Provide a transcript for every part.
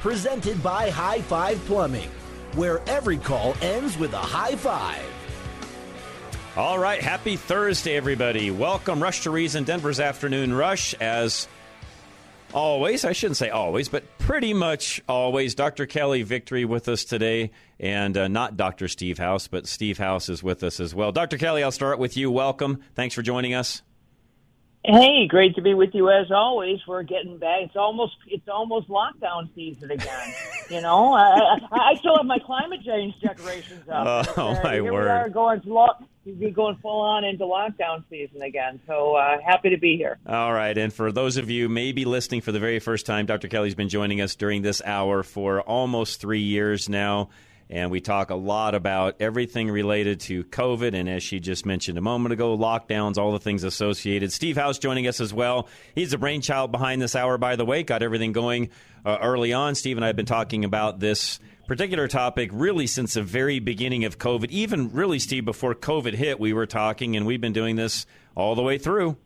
Presented by High Five Plumbing, where every call ends with a high five. All right, happy Thursday, everybody. Welcome, Rush to Reason, Denver's Afternoon Rush. As always, I shouldn't say always, but pretty much always, Dr. Kelly Victory with us today, and uh, not Dr. Steve House, but Steve House is with us as well. Dr. Kelly, I'll start with you. Welcome. Thanks for joining us. Hey, great to be with you as always. We're getting back. It's almost it's almost lockdown season again. you know, I, I, I still have my climate change decorations up. Oh, uh, my here word. We are going lo- we're going full on into lockdown season again. So uh, happy to be here. All right. And for those of you maybe listening for the very first time, Dr. Kelly's been joining us during this hour for almost three years now. And we talk a lot about everything related to COVID. And as she just mentioned a moment ago, lockdowns, all the things associated. Steve House joining us as well. He's the brainchild behind this hour, by the way. Got everything going uh, early on. Steve and I have been talking about this particular topic really since the very beginning of COVID. Even really, Steve, before COVID hit, we were talking, and we've been doing this all the way through.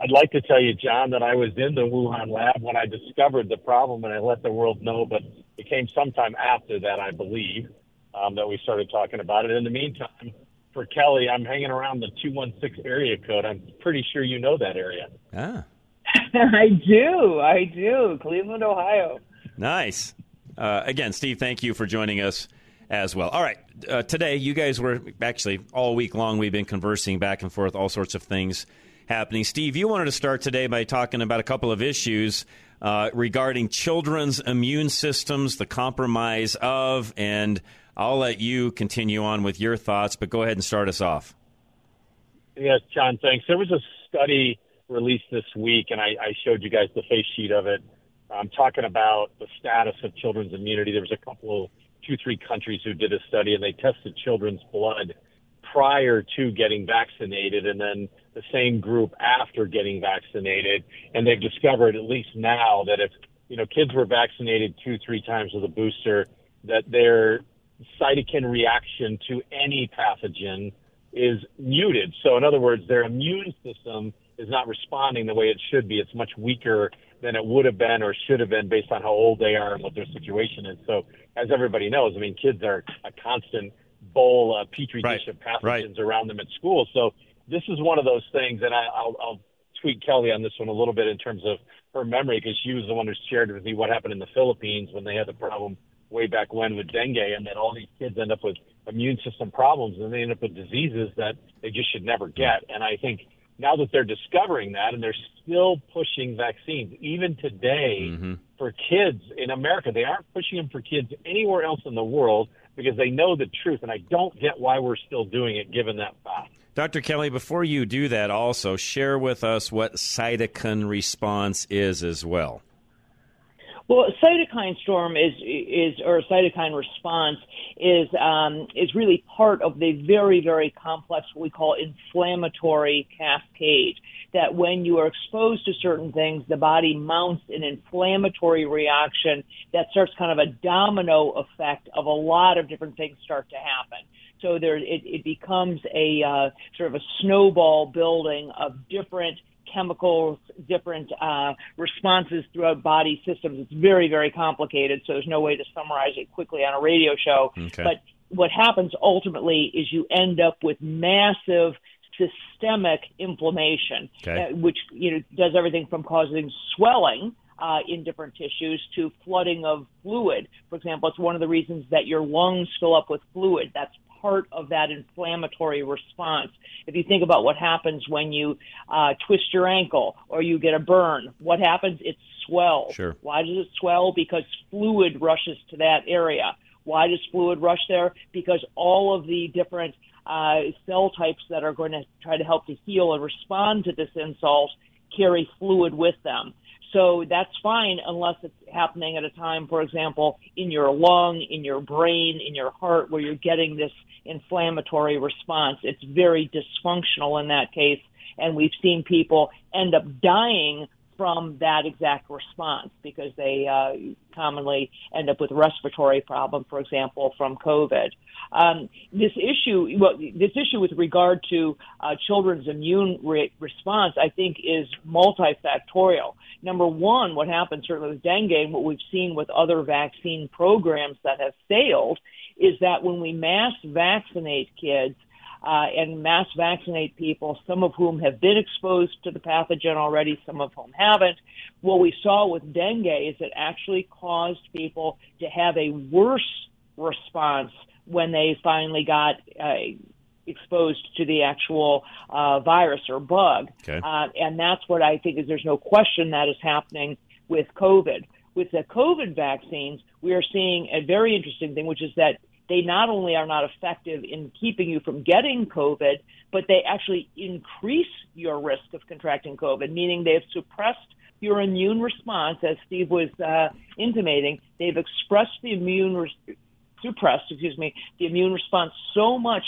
I'd like to tell you, John, that I was in the Wuhan lab when I discovered the problem and I let the world know, but it came sometime after that, I believe, um, that we started talking about it. In the meantime, for Kelly, I'm hanging around the 216 area code. I'm pretty sure you know that area. Ah, I do, I do. Cleveland, Ohio. nice. Uh, again, Steve, thank you for joining us as well. All right. Uh, today, you guys were actually all week long, we've been conversing back and forth, all sorts of things happening. Steve, you wanted to start today by talking about a couple of issues uh, regarding children's immune systems, the compromise of, and I'll let you continue on with your thoughts, but go ahead and start us off. Yes, John, thanks. There was a study released this week, and I, I showed you guys the face sheet of it. I'm talking about the status of children's immunity. There was a couple of two, three countries who did a study, and they tested children's blood prior to getting vaccinated, and then the same group after getting vaccinated. And they've discovered, at least now, that if you know kids were vaccinated two, three times with a booster, that their cytokine reaction to any pathogen is muted. So, in other words, their immune system is not responding the way it should be. It's much weaker than it would have been or should have been based on how old they are and what their situation is. So, as everybody knows, I mean, kids are a constant bowl, uh, petri Right, dish of pathogens right. around them at school. So, this is one of those things, and I, I'll, I'll tweak Kelly on this one a little bit in terms of her memory because she was the one who shared with me what happened in the Philippines when they had the problem way back when with dengue, and then all these kids end up with immune system problems, and they end up with diseases that they just should never get. And I think now that they're discovering that, and they're still pushing vaccines, even today Mm-hmm. for kids in America, they aren't pushing them for kids anywhere else in the world because they know the truth, and I don't get why we're still doing it given that fact. Dr. Kelly, before you do that, also share with us what cytokine response is as well. Well, cytokine storm is is or cytokine response is um, is really part of the very very complex what we call inflammatory cascade. That when you are exposed to certain things, the body mounts an inflammatory reaction that starts kind of a domino effect of a lot of different things start to happen. So there, it, it becomes a uh, sort of a snowball building of different chemicals, different uh, responses throughout body systems. It's very, very complicated, so there's no way to summarize it quickly on a radio show. Okay. But what happens ultimately is you end up with massive systemic inflammation, Okay. uh, which you know does everything from causing swelling uh, in different tissues to flooding of fluid. For example, it's one of the reasons that your lungs fill up with fluid. That's part of that inflammatory response. If you think about what happens when you uh, twist your ankle or you get a burn, what happens? It swells. Sure. Why does it swell? Because fluid rushes to that area. Why does fluid rush there? Because all of the different uh, cell types that are going to try to help to heal and respond to this insult carry fluid with them. So that's fine unless it's happening at a time, for example, in your lung, in your brain, in your heart, where you're getting this inflammatory response. It's very dysfunctional in that case. And we've seen people end up dying from that exact response because they uh, commonly end up with respiratory problem, for example, from COVID. Um, this issue, well, this issue with regard to uh, children's immune re- response, I think, is multifactorial. Number one, what happens certainly with dengue and what we've seen with other vaccine programs that have failed is that when we mass vaccinate kids, uh, and mass vaccinate people, some of whom have been exposed to the pathogen already, some of whom haven't. What we saw with dengue is it actually caused people to have a worse response when they finally got uh, exposed to the actual uh, virus or bug. Okay. Uh, and that's what I think is there's no question that is happening with COVID. With the COVID vaccines, we are seeing a very interesting thing, which is that they not only are not effective in keeping you from getting COVID, but they actually increase your risk of contracting COVID, meaning they've suppressed your immune response, as Steve was uh, intimating. They've expressed the immune, re- suppressed, excuse me, the immune response so much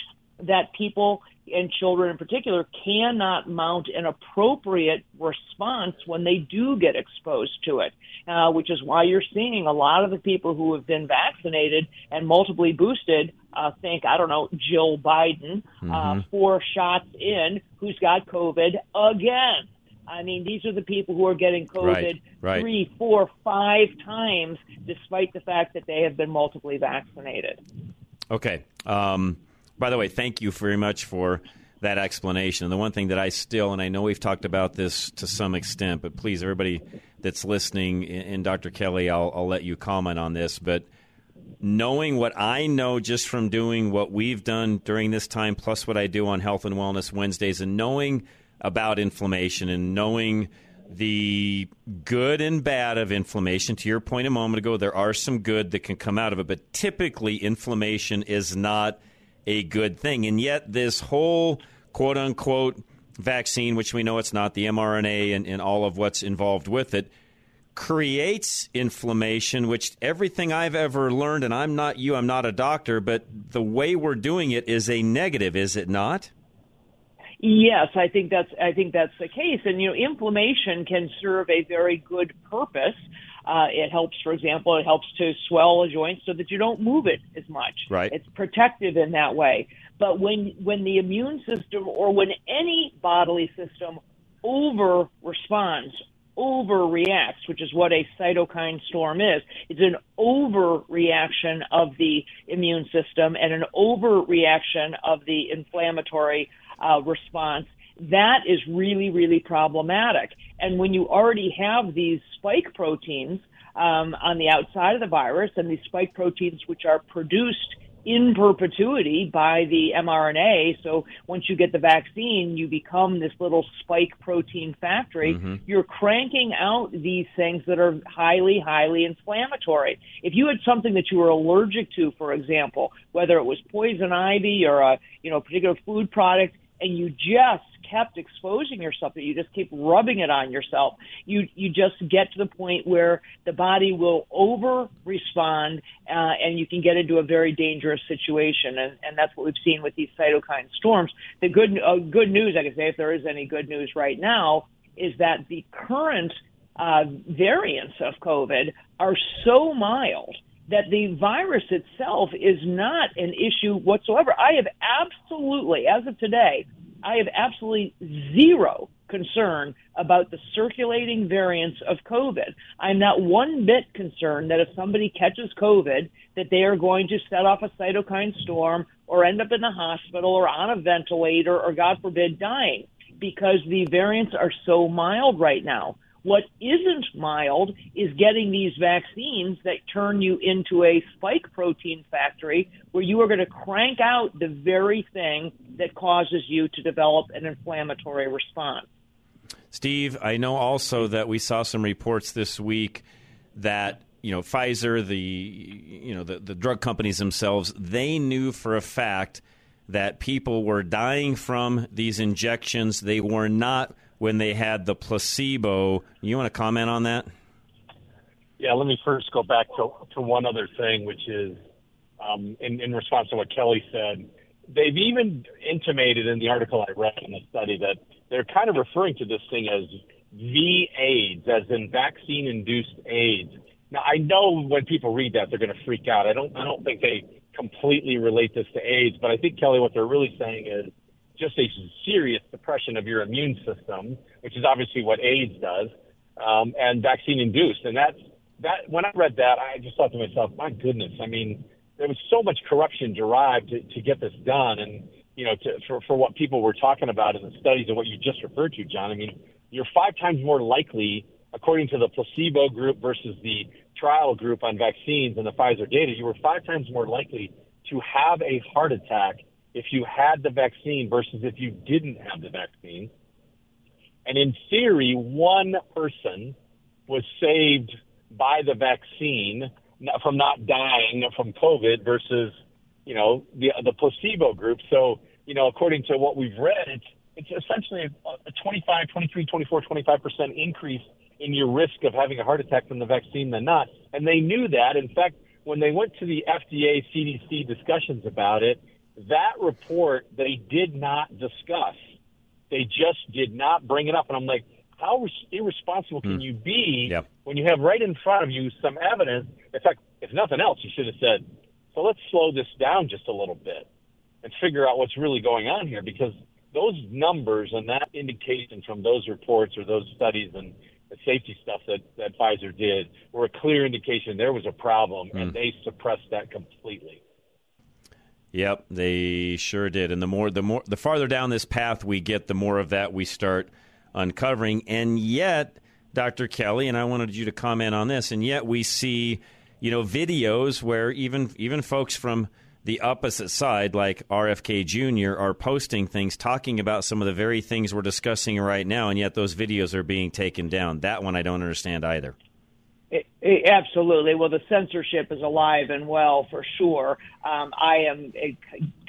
that people and children in particular cannot mount an appropriate response when they do get exposed to it, uh, which is why you're seeing a lot of the people who have been vaccinated and multiply boosted. Uh, think I don't know Jill Biden, Mm-hmm. uh, four shots in, who's got COVID again. I mean, these are the people who are getting COVID Right, right. three, four, five times, despite the fact that they have been multiply vaccinated. Okay. Um, by the way, thank you very much for that explanation. And the one thing that I still, and I know we've talked about this to some extent, but please, everybody that's listening, and Dr. Kelly, I'll, I'll let you comment on this, but knowing what I know just from doing what we've done during this time, plus what I do on Health and Wellness Wednesdays, and knowing about inflammation and knowing the good and bad of inflammation. To your point a moment ago, there are some good that can come out of it, but typically inflammation is not a good thing. And yet, this whole quote unquote vaccine, which we know it's not, the mRNA and, and all of what's involved with it, creates inflammation, which everything I've ever learned, and I'm not you, I'm not a doctor, but the way we're doing it is a negative, is it not? Yes, I think that's I think that's the case. And you know, inflammation can serve a very good purpose. Uh, it helps, for example, it helps to swell a joint so that you don't move it as much. Right. It's protective in that way. But when when the immune system or when any bodily system over responds, overreacts, which is what a cytokine storm is. It's an overreaction of the immune system and an overreaction of the inflammatory uh, response. That is really, really problematic. And when you already have these spike proteins um, on the outside of the virus, and these spike proteins which are produced in perpetuity by the mRNA. So once you get the vaccine, you become this little spike protein factory. Mm-hmm. You're cranking out these things that are highly, highly inflammatory. If you had something that you were allergic to, for example, whether it was poison ivy or a you know particular food product, and you just kept exposing yourself, you just keep rubbing it on yourself, you you just get to the point where the body will over respond, uh, and you can get into a very dangerous situation, and, and that's what we've seen with these cytokine storms. The good uh, good news, I can say, if there is any good news right now, is that the current uh, variants of COVID are so mild that the virus itself is not an issue whatsoever. I have absolutely, as of today, I have absolutely zero concern about the circulating variants of COVID. I'm not one bit concerned that if somebody catches COVID, that they are going to set off a cytokine storm or end up in the hospital or on a ventilator or, God forbid, dying because the variants are so mild right now. What isn't mild is getting these vaccines that turn you into a spike protein factory where you are going to crank out the very thing that causes you to develop an inflammatory response. Steve, I know also that we saw some reports this week that you know Pfizer, the you know the, the drug companies themselves, they knew for a fact that people were dying from these injections. They were not when they had the placebo. You want to comment on that? Yeah, let me first go back to, to one other thing, which is um, in, in response to what Kelly said. They've even intimated in the article I read in the study that they're kind of referring to this thing as V AIDS, as in vaccine induced AIDS. Now, I know when people read that, they're going to freak out. I don't, I don't think they completely relate this to AIDS, but I think, Kelly, what they're really saying is just a serious suppression of your immune system, which is obviously what AIDS does, um, and vaccine induced. And that's that. When I read that, I just thought to myself, my goodness, I mean, there was so much corruption derived to, to get this done, and you know, to, for for what people were talking about in the studies and what you just referred to, John. I mean, you're five times more likely, according to the placebo group versus the trial group on vaccines and the Pfizer data, you were five times more likely to have a heart attack if you had the vaccine versus if you didn't have the vaccine. And in theory, one person was saved by the vaccine from not dying from COVID versus, you know, the the placebo group. So, you know, according to what we've read, it's it's essentially a 25, 23, 24, 25 percent increase in your risk of having a heart attack from the vaccine than not. And they knew that. In fact, when they went to the FDA CDC discussions about it, that report they did not discuss. They just did not bring it up. And I'm like, how irresponsible can mm. you be yep. when you have right in front of you some evidence? In fact, if nothing else, you should have said, so let's slow this down just a little bit and figure out what's really going on here because those numbers and that indication from those reports or those studies and the safety stuff that, that Pfizer did were a clear indication there was a problem, mm. and they suppressed that completely. Yep, they sure did. And the more, the more, the farther down this path we get, the more of that we start uncovering. And yet, Dr. Kelly, and I wanted you to comment on this. And yet, we see, you know, videos where even even folks from the opposite side, like RFK Jr., are posting things talking about some of the very things we're discussing right now, and yet those videos are being taken down. That one I don't understand either. It, it, absolutely. Well, the censorship is alive and well for sure. Um, I am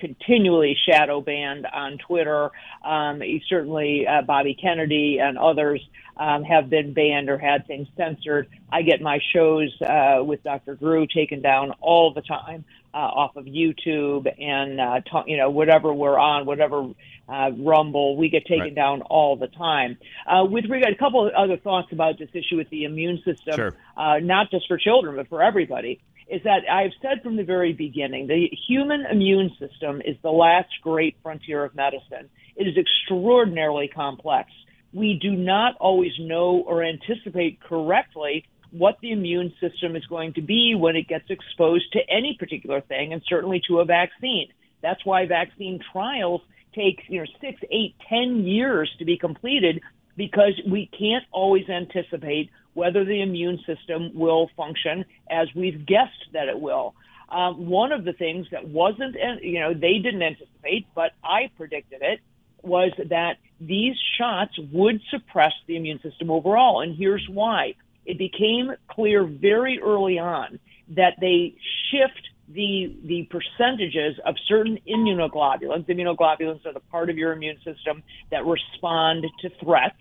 continually shadow banned on Twitter. Um, certainly, uh, Bobby Kennedy and others um, have been banned or had things censored. I get my shows uh, with Dr. Drew taken down all the time uh, off of YouTube and uh, ta- you know whatever we're on, whatever uh, Rumble, we get taken right. down all the time. Uh, with regard, a couple of other thoughts about this issue with the immune system, sure. uh, not just for children but for everybody, is that I've said from the very beginning the human immune system is the last great frontier of medicine. It is extraordinarily complex. We do not always know or anticipate correctly what the immune system is going to be when it gets exposed to any particular thing, and certainly to a vaccine. That's why vaccine trials take you know six, eight, ten years to be completed because we can't always anticipate whether the immune system will function as we've guessed that it will. Um, one of the things that wasn't, you know, they didn't anticipate, but I predicted it, was that these shots would suppress the immune system overall. And here's why it became clear very early on that they shift the the percentages of certain immunoglobulins. Immunoglobulins are the part of your immune system that respond to threats,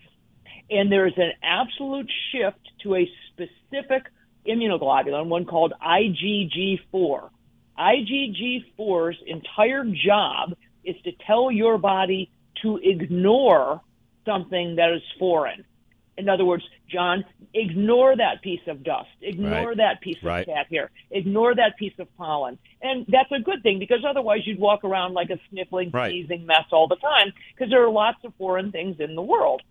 and there is an absolute shift to a specific immunoglobulin, one called IgG4. IgG4's entire job is to tell your body to ignore something that is foreign. In other words, John, ignore that piece of dust, ignore right. that piece of cat hair, ignore that piece of pollen. And that's a good thing because otherwise you'd walk around like a sniffling, right. sneezing mess all the time because there are lots of foreign things in the world.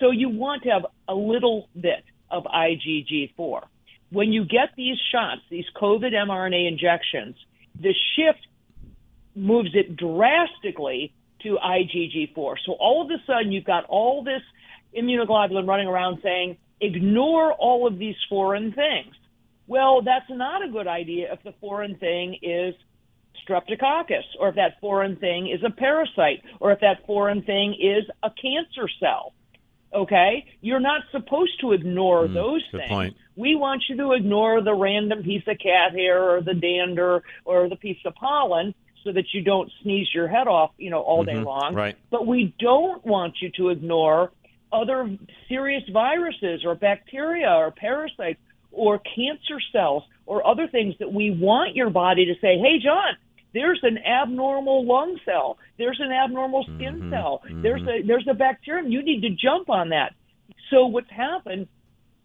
So you want to have a little bit of IgG4. When you get these shots, these COVID mRNA injections, the shift moves it drastically to IgG4. So all of a sudden you've got all this immunoglobulin running around saying, ignore all of these foreign things. Well, that's not a good idea if the foreign thing is streptococcus, or if that foreign thing is a parasite, or if that foreign thing is a cancer cell. Okay? You're not supposed to ignore Mm, those things. point. We want you to ignore the random piece of cat hair or the dander or the piece of pollen so that you don't sneeze your head off, you know, all day Mhm, long. right. But we don't want you to ignore other serious viruses or bacteria or parasites or cancer cells or other things that we want your body to say, hey, John, there's an abnormal lung cell. There's an abnormal skin Mhm, cell. Mm-hmm. There's a there's a bacterium. You need to jump on that. So what's happened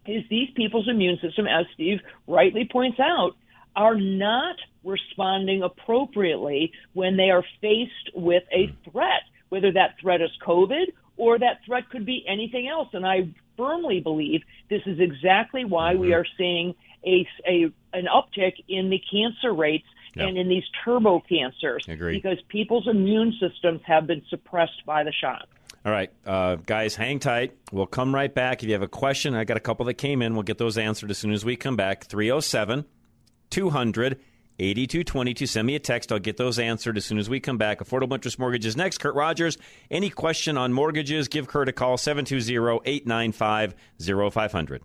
is these people's immune system, as Steve rightly points out, are not responding appropriately when they are faced with a mm. threat, whether that threat is COVID or that threat could be anything else. And I firmly believe this is exactly why we mm-hmm. are seeing a, a an uptick in the cancer rates Yeah. and in these turbo cancers Agreed. because people's immune systems have been suppressed by the shot. All right, uh, guys, hang tight. We'll come right back. If you have a question, I got a couple that came in. We'll get those answered as soon as we come back. 307 200 8222. Send me a text. I'll get those answered as soon as we come back. Affordable Interest Mortgages next. Kurt Rogers. Any question on mortgages, give Kurt a call 720 895 0500.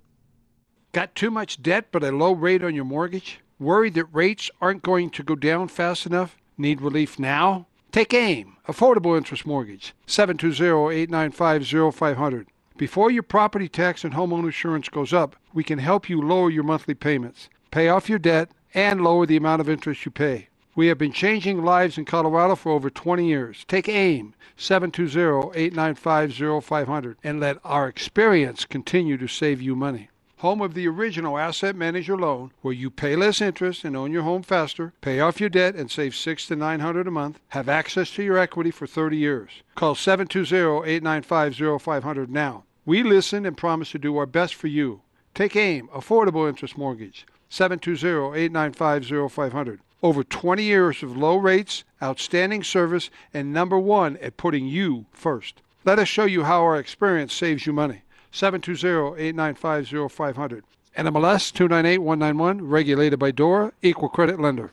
Got too much debt but a low rate on your mortgage? Worried that rates aren't going to go down fast enough? Need relief now? Take AIM, Affordable Interest Mortgage, 720-895-0500. Before your property tax and home insurance goes up, we can help you lower your monthly payments, pay off your debt, and lower the amount of interest you pay. We have been changing lives in Colorado for over 20 years. Take AIM, 720-895-0500, and let our experience continue to save you money. Home of the original Asset Manager loan, where you pay less interest and own your home faster, pay off your debt and save six to nine hundred a month, have access to your equity for 30 years. Call 720-895-0500 now. We listen and promise to do our best for you. Take AIM, Affordable Interest Mortgage, 720-895-0500. Over 20 years of low rates, outstanding service, and number one at putting you first. Let us show you how our experience saves you money. 720-895-0500. NMLS 298191, regulated by DORA, equal credit lender.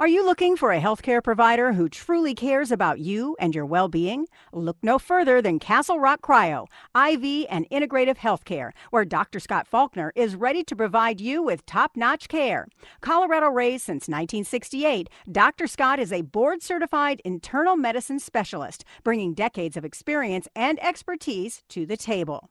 Are you looking for a healthcare provider who truly cares about you and your well being? Look no further than Castle Rock Cryo, IV and integrative healthcare, where Dr. Scott Faulkner is ready to provide you with top notch care. Colorado raised since 1968, Dr. Scott is a board certified internal medicine specialist, bringing decades of experience and expertise to the table.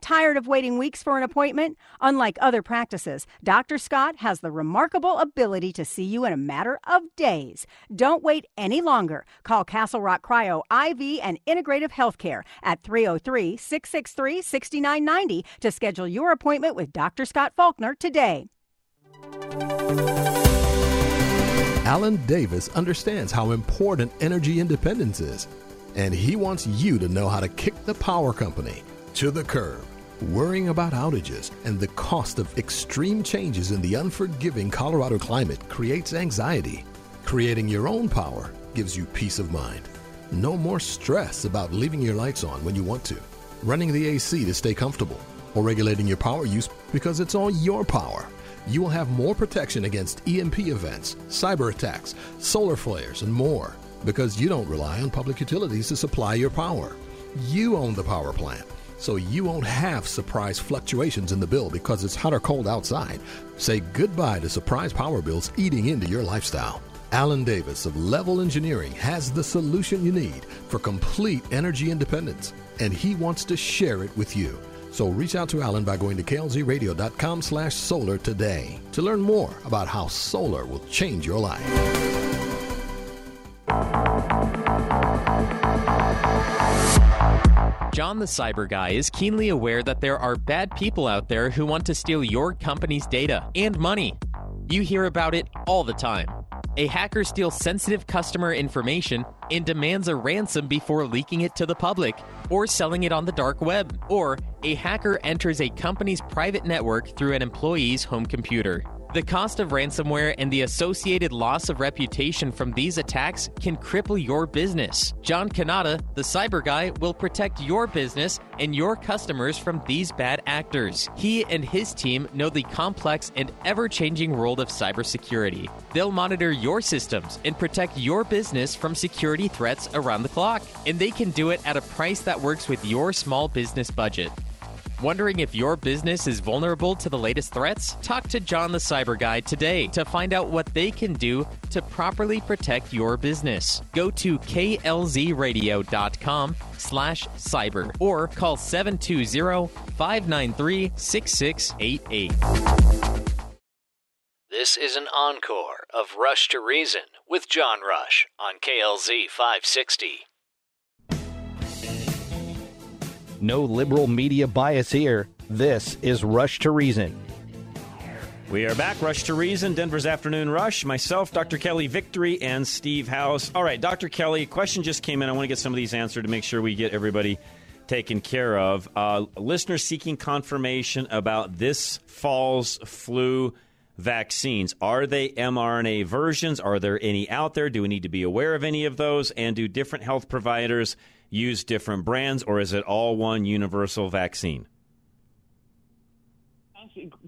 Tired of waiting weeks for an appointment? Unlike other practices, Dr. Scott has the remarkable ability to see you in a matter of days. Don't wait any longer. Call Castle Rock Cryo IV and Integrative Healthcare at 303 663 6990 to schedule your appointment with Dr. Scott Faulkner today. Alan Davis understands how important energy independence is, and he wants you to know how to kick the power company to the curb. Worrying about outages and the cost of extreme changes in the unforgiving Colorado climate creates anxiety. Creating your own power gives you peace of mind. No more stress about leaving your lights on when you want to, running the AC to stay comfortable, or regulating your power use because it's all your power. You will have more protection against EMP events, cyber attacks, solar flares, and more because you don't rely on public utilities to supply your power. You own the power plant, so you won't have surprise fluctuations in the bill because it's hot or cold outside. Say goodbye to surprise power bills eating into your lifestyle. Alan Davis of Level Engineering has the solution you need for complete energy independence, and he wants to share it with you. So reach out to Alan by going to klzradio.com slash solar today to learn more about how solar will change your life. John the Cyber Guy is keenly aware that there are bad people out there who want to steal your company's data and money. You hear about it all the time. A hacker steals sensitive customer information and demands a ransom before leaking it to the public or selling it on the dark web. Or a hacker enters a company's private network through an employee's home computer. The cost of ransomware and the associated loss of reputation from these attacks can cripple your business. John Kanata, the cyber guy, will protect your business and your customers from these bad actors. He and his team know the complex and ever changing world of cybersecurity. They'll monitor your systems and protect your business from security threats around the clock. And they can do it at a price that works with your small business budget. Wondering if your business is vulnerable to the latest threats? Talk to John the Cyber Guy today to find out what they can do to properly protect your business. Go to klzradio.com slash cyber or call 720-593-6688. This is an encore of Rush to Reason with John Rush on KLZ 560. No liberal media bias here. This is Rush to Reason. We are back. Rush to Reason, Denver's Afternoon Rush. Myself, Dr. Kelly Victory, and Steve House. All right, Dr. Kelly, question just came in. I want to get some of these answered to make sure we get everybody taken care of. Uh, listeners seeking confirmation about this fall's flu vaccines. Are they mRNA versions? Are there any out there? Do we need to be aware of any of those? And do different health providers use different brands, or is it all one universal vaccine?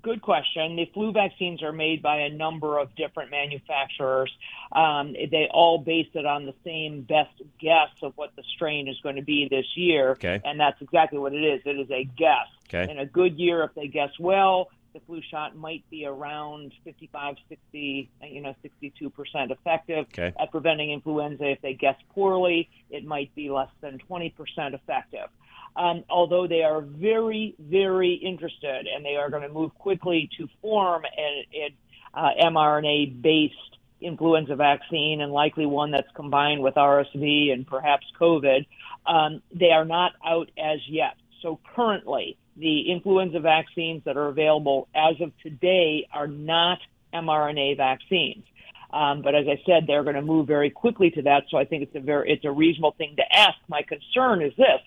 Good question. The flu vaccines are made by a number of different manufacturers. Um, they all base it on the same best guess of what the strain is going to be this year, okay. and that's exactly what it is. It is a guess. Okay. In a good year, if they guess well, the flu shot might be around 55, 60, you know, 62% effective okay. at preventing influenza. If they guess poorly, it might be less than 20% effective. Um, although they are very, very interested and they are going to move quickly to form an, uh, mRNA based influenza vaccine and likely one that's combined with RSV and perhaps COVID, um, they are not out as yet. So currently, the influenza vaccines that are available as of today are not mRNA vaccines. Um, but as I said, they're going to move very quickly to that. So I think it's a very it's a reasonable thing to ask. My concern is this: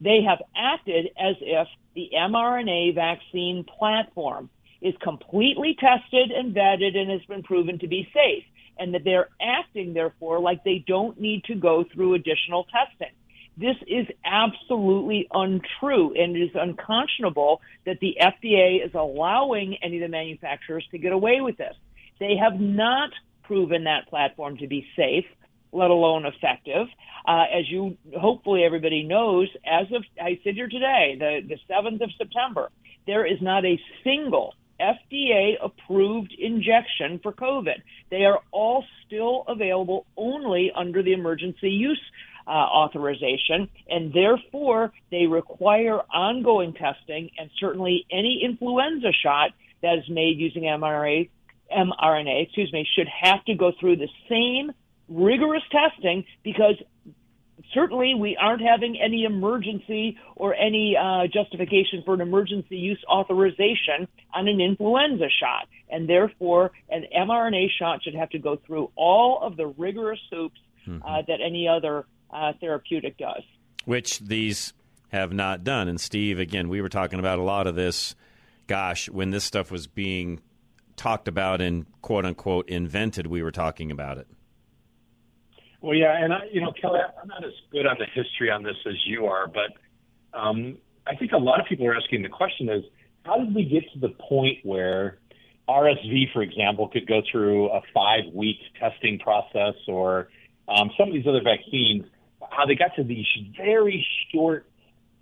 they have acted as if the mRNA vaccine platform is completely tested and vetted and has been proven to be safe, and that they're acting therefore like they don't need to go through additional testing. This is absolutely untrue and it is unconscionable that the FDA is allowing any of the manufacturers to get away with this. They have not proven that platform to be safe, let alone effective. Uh, as you hopefully everybody knows, as of I sit here today, the, the 7th of September, there is not a single FDA approved injection for COVID. They are all still available only under the emergency use uh, authorization, and therefore they require ongoing testing. And certainly, any influenza shot that is made using mRNA, mRNA, excuse me, should have to go through the same rigorous testing because certainly we aren't having any emergency or any uh, justification for an emergency use authorization on an influenza shot. And therefore, an mRNA shot should have to go through all of the rigorous hoops mm-hmm. uh, that any other uh, therapeutic does. Which these have not done. And Steve, again, we were talking about a lot of this. Gosh, when this stuff was being talked about and quote unquote invented, we were talking about it. Well, yeah, and I, you know, Kelly, I'm not as good on the history on this as you are, but um, I think a lot of people are asking the question is, how did we get to the point where RSV, for example, could go through a five-week testing process, or um, some of these other vaccines how they got to these very short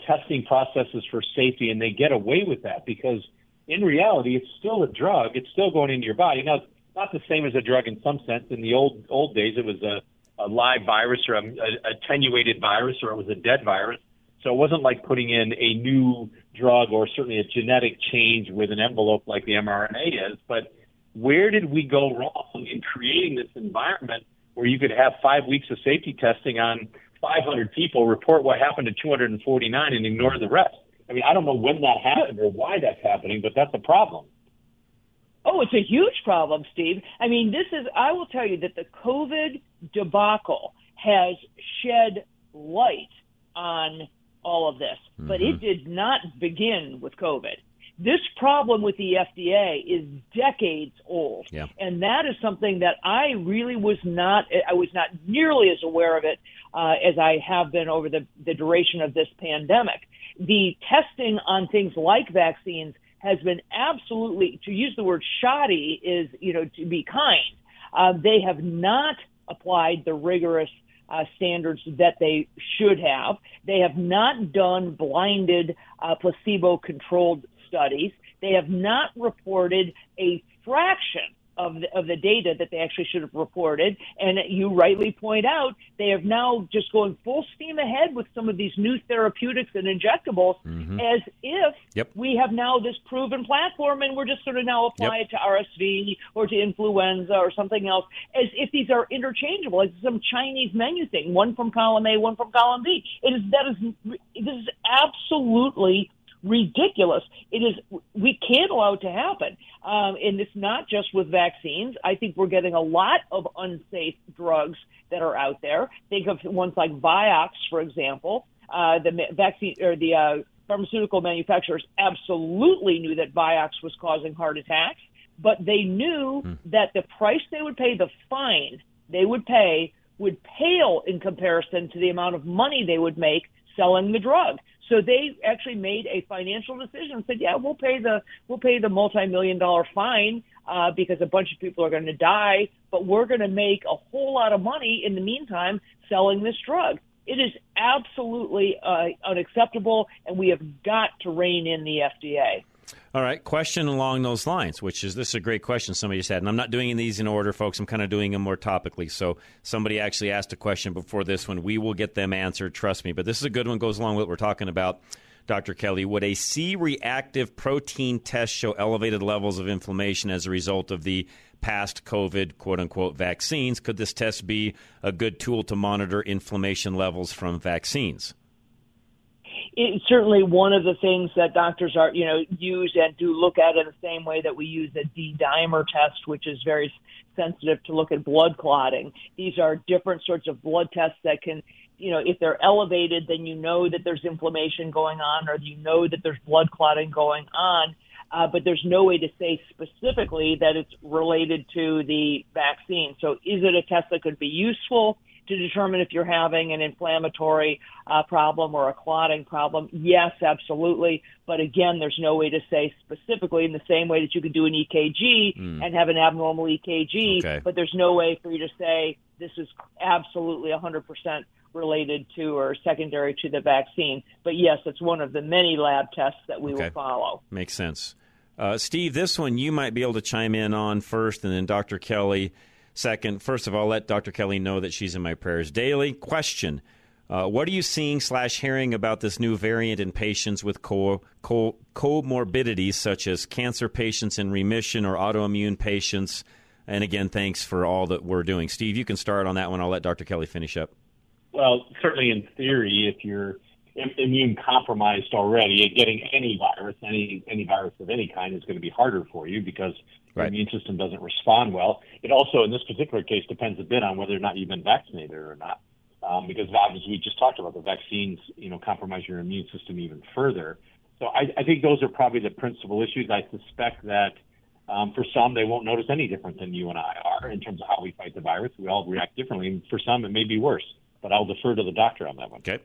testing processes for safety, and they get away with that because in reality, it's still a drug. It's still going into your body. Now, it's not the same as a drug in some sense. In the old old days, it was a, a live virus or a, a attenuated virus, or it was a dead virus. So it wasn't like putting in a new drug or certainly a genetic change with an envelope like the mRNA is. But where did we go wrong in creating this environment where you could have five weeks of safety testing on 500 people, report what happened to 249, and ignore the rest. I mean, I don't know when that happened or why that's happening, but that's a problem. Oh, it's a huge problem, Steve. I mean, this is, I will tell you that the COVID debacle has shed light on all of this, mm-hmm. but it did not begin with COVID. This problem with the FDA is decades old. Yeah. And that is something that I really was not, I was not nearly as aware of it uh, as I have been over the, the duration of this pandemic. The testing on things like vaccines has been absolutely, to use the word shoddy is, you know, to be kind. Uh, they have not applied the rigorous uh, standards that they should have. They have not done blinded, uh, placebo controlled studies. They have not reported a fraction of the, of the data that they actually should have reported. And you rightly point out, they have now just going full steam ahead with some of these new therapeutics and injectables mm-hmm. as if yep. we have now this proven platform and we're just sort of now apply yep. it to RSV or to influenza or something else as if these are interchangeable, like some Chinese menu thing, one from column A, one from column B. It is, that is, this is absolutely ridiculous. It is we can't allow it to happen, um, and it's not just with vaccines. I think we're getting a lot of unsafe drugs that are out there. Think of ones like Vioxx, for example. Uh, the vaccine or the uh, pharmaceutical manufacturers absolutely knew that Vioxx was causing heart attacks, but they knew mm. that the price they would pay, the fine they would pay, would pale in comparison to the amount of money they would make selling the drug. So they actually made a financial decision and said, "Yeah, we'll pay the we'll pay the multi-million dollar fine uh, because a bunch of people are going to die, but we're going to make a whole lot of money in the meantime selling this drug." It is absolutely uh, unacceptable, and we have got to rein in the FDA. All right, question along those lines, which is this is a great question somebody just had, and I'm not doing these in order, folks. I'm kind of doing them more topically. So somebody actually asked a question before this one. We will get them answered, trust me. But this is a good one. Goes along with what we're talking about, Dr. Kelly. Would a C-reactive protein test show elevated levels of inflammation as a result of the past COVID quote unquote vaccines? Could this test be a good tool to monitor inflammation levels from vaccines? It's certainly one of the things that doctors are, you know, use and do look at in the same way that we use a D dimer test, which is very sensitive to look at blood clotting. These are different sorts of blood tests that can, you know, if they're elevated, then you know that there's inflammation going on or you know that there's blood clotting going on. Uh, but there's no way to say specifically that it's related to the vaccine. So is it a test that could be useful? To determine if you're having an inflammatory uh, problem or a clotting problem? Yes, absolutely. But again, there's no way to say specifically in the same way that you could do an EKG mm. and have an abnormal EKG, okay. but there's no way for you to say this is absolutely 100% related to or secondary to the vaccine. But yes, it's one of the many lab tests that we okay. will follow. Makes sense. Uh, Steve, this one you might be able to chime in on first, and then Dr. Kelly. Second, first of all, let Dr. Kelly know that she's in my prayers daily. Question uh, What are you seeing slash hearing about this new variant in patients with co- co- comorbidities such as cancer patients in remission or autoimmune patients? And again, thanks for all that we're doing. Steve, you can start on that one. I'll let Dr. Kelly finish up. Well, certainly in theory, if you're immune compromised already, getting any virus, any any virus of any kind, is going to be harder for you because right. the immune system doesn't respond well. It also, in this particular case, depends a bit on whether or not you've been vaccinated or not, um, because as we just talked about, the vaccines, you know, compromise your immune system even further. So I, I think those are probably the principal issues. I suspect that. Um, for some, they won't notice any different than you and I are in terms of how we fight the virus. We all react differently. And for some, it may be worse. But I'll defer to the doctor on that one. Okay.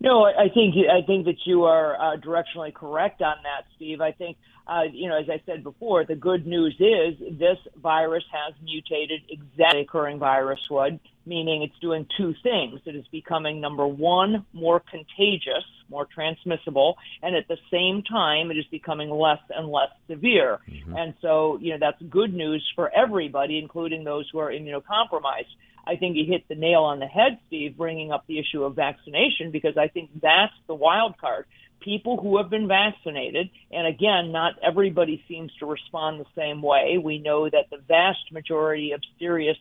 No, I think I think that you are uh, directionally correct on that, Steve. I think uh, you know, as I said before, the good news is this virus has mutated exactly occurring virus would, meaning it's doing two things. It is becoming number one more contagious, more transmissible, and at the same time, it is becoming less and less severe. Mm-hmm. And so, you know, that's good news for everybody, including those who are immunocompromised. I think you hit the nail on the head, Steve, bringing up the issue of vaccination because I think that's the wild card. People who have been vaccinated, and again, not everybody seems to respond the same way. We know that the vast majority of serious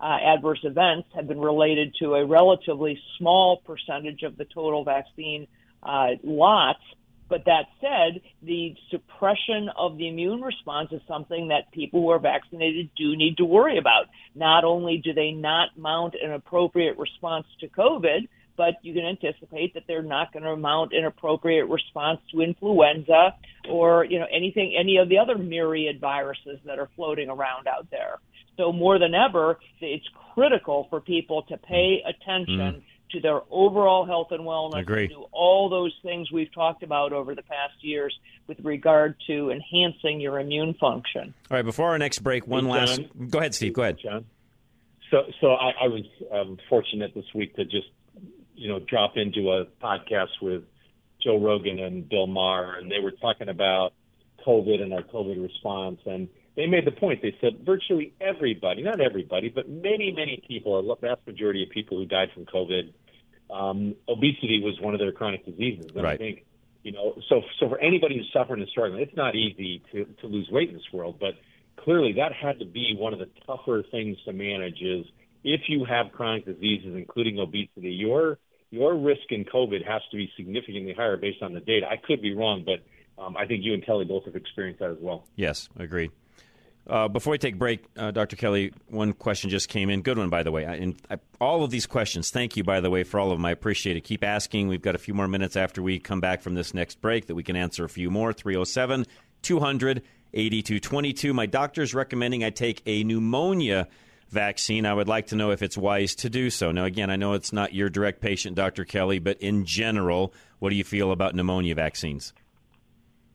uh, adverse events have been related to a relatively small percentage of the total vaccine uh, lots. But that said, the suppression of the immune response is something that people who are vaccinated do need to worry about. Not only do they not mount an appropriate response to COVID, but you can anticipate that they're not going to mount an appropriate response to influenza or you know anything any of the other myriad viruses that are floating around out there. So more than ever, it's critical for people to pay attention mm. to their overall health and wellness. Agree. Do all those things we've talked about over the past years with regard to enhancing your immune function. All right. Before our next break, one hey, last. Go ahead, Steve. Go ahead, John. So, so I, I was um, fortunate this week to just you know, drop into a podcast with Joe Rogan and Bill Maher, and they were talking about COVID and our COVID response. And they made the point. They said virtually everybody, not everybody, but many, many people, a vast majority of people who died from COVID, um, obesity was one of their chronic diseases. And right. I think, you know, so so for anybody who's suffering and struggling, it's not easy to to lose weight in this world, but clearly that had to be one of the tougher things to manage. Is if you have chronic diseases, including obesity, your your risk in COVID has to be significantly higher based on the data. I could be wrong, but um, I think you and Kelly both have experienced that as well. Yes, agreed. Uh, before we take break, uh, Dr. Kelly, one question just came in. Good one, by the way. I, and I, all of these questions, thank you, by the way, for all of them. I appreciate it. Keep asking. We've got a few more minutes after we come back from this next break that we can answer a few more. 307 200 8222. My doctor's recommending I take a pneumonia vaccine, I would like to know if it's wise to do so. Now, again, I know it's not your direct patient, Dr. Kelly, but in general, what do you feel about pneumonia vaccines?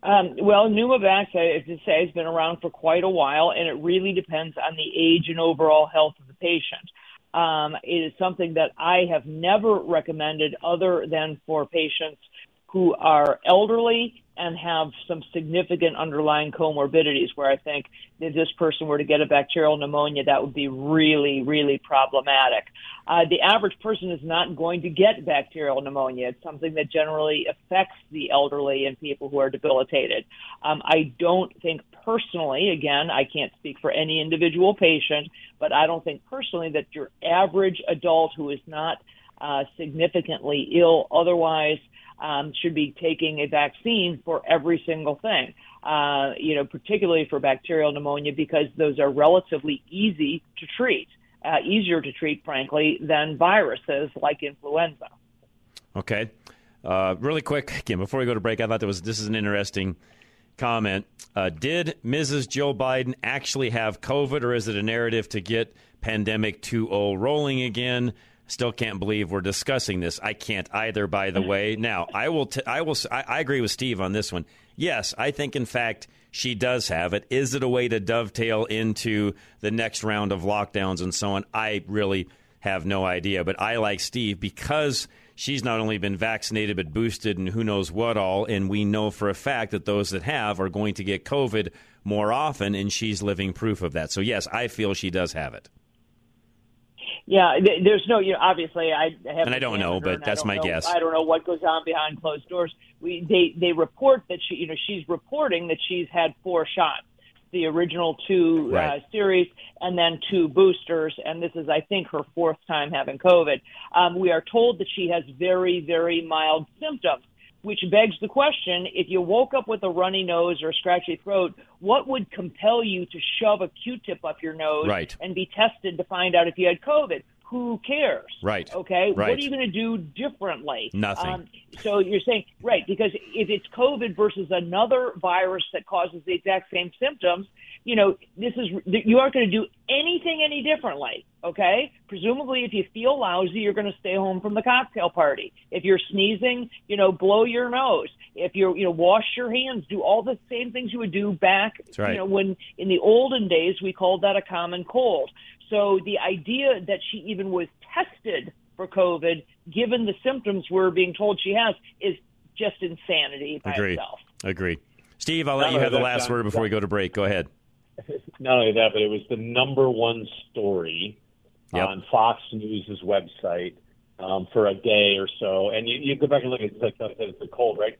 Um, well, Pneumovax, I have to say, has been around for quite a while, and it really depends on the age and overall health of the patient. Um, it is something that I have never recommended other than for patients who are elderly and have some significant underlying comorbidities where I think if this person were to get a bacterial pneumonia, that would be really, really problematic. Uh, the average person is not going to get bacterial pneumonia. It's something that generally affects the elderly and people who are debilitated. Um, I don't think personally, again, I can't speak for any individual patient, but I don't think personally that your average adult who is not uh, significantly ill otherwise – um, should be taking a vaccine for every single thing. Uh, you know, particularly for bacterial pneumonia because those are relatively easy to treat, uh, easier to treat, frankly, than viruses like influenza. Okay, uh, really quick again before we go to break, I thought there was this is an interesting comment. Uh, did Mrs. Joe Biden actually have COVID, or is it a narrative to get pandemic 2.0 rolling again? Still can't believe we're discussing this. I can't either. By the hmm. way, now I will. T- I will. I, I agree with Steve on this one. Yes, I think in fact she does have it. Is it a way to dovetail into the next round of lockdowns and so on? I really have no idea. But I like Steve because she's not only been vaccinated but boosted and who knows what all. And we know for a fact that those that have are going to get COVID more often, and she's living proof of that. So yes, I feel she does have it. Yeah, there's no, you know, obviously I have and I don't know, but that's my know, guess. I don't know what goes on behind closed doors. We they they report that she, you know, she's reporting that she's had four shots, the original two uh, right. uh, series, and then two boosters, and this is I think her fourth time having COVID. Um, we are told that she has very very mild symptoms which begs the question if you woke up with a runny nose or a scratchy throat, what would compel you to shove a Q tip up your nose right. and be tested to find out if you had COVID? Who cares? Right. Okay. Right. What are you going to do differently? Nothing. Um, so you're saying, right, because if it's COVID versus another virus that causes the exact same symptoms, you know, this is you aren't going to do anything any differently. Okay, presumably, if you feel lousy, you're going to stay home from the cocktail party. If you're sneezing, you know, blow your nose. If you're, you know, wash your hands. Do all the same things you would do back, right. you know, when in the olden days we called that a common cold. So the idea that she even was tested for COVID, given the symptoms we're being told she has, is just insanity by Agreed. itself. Agreed. Steve, I'll let you have the last word before we go to break. Go ahead. not only that, but it was the number one story yep. on Fox News' website um, for a day or so. And you, you go back and look at it, like it's the cold, right?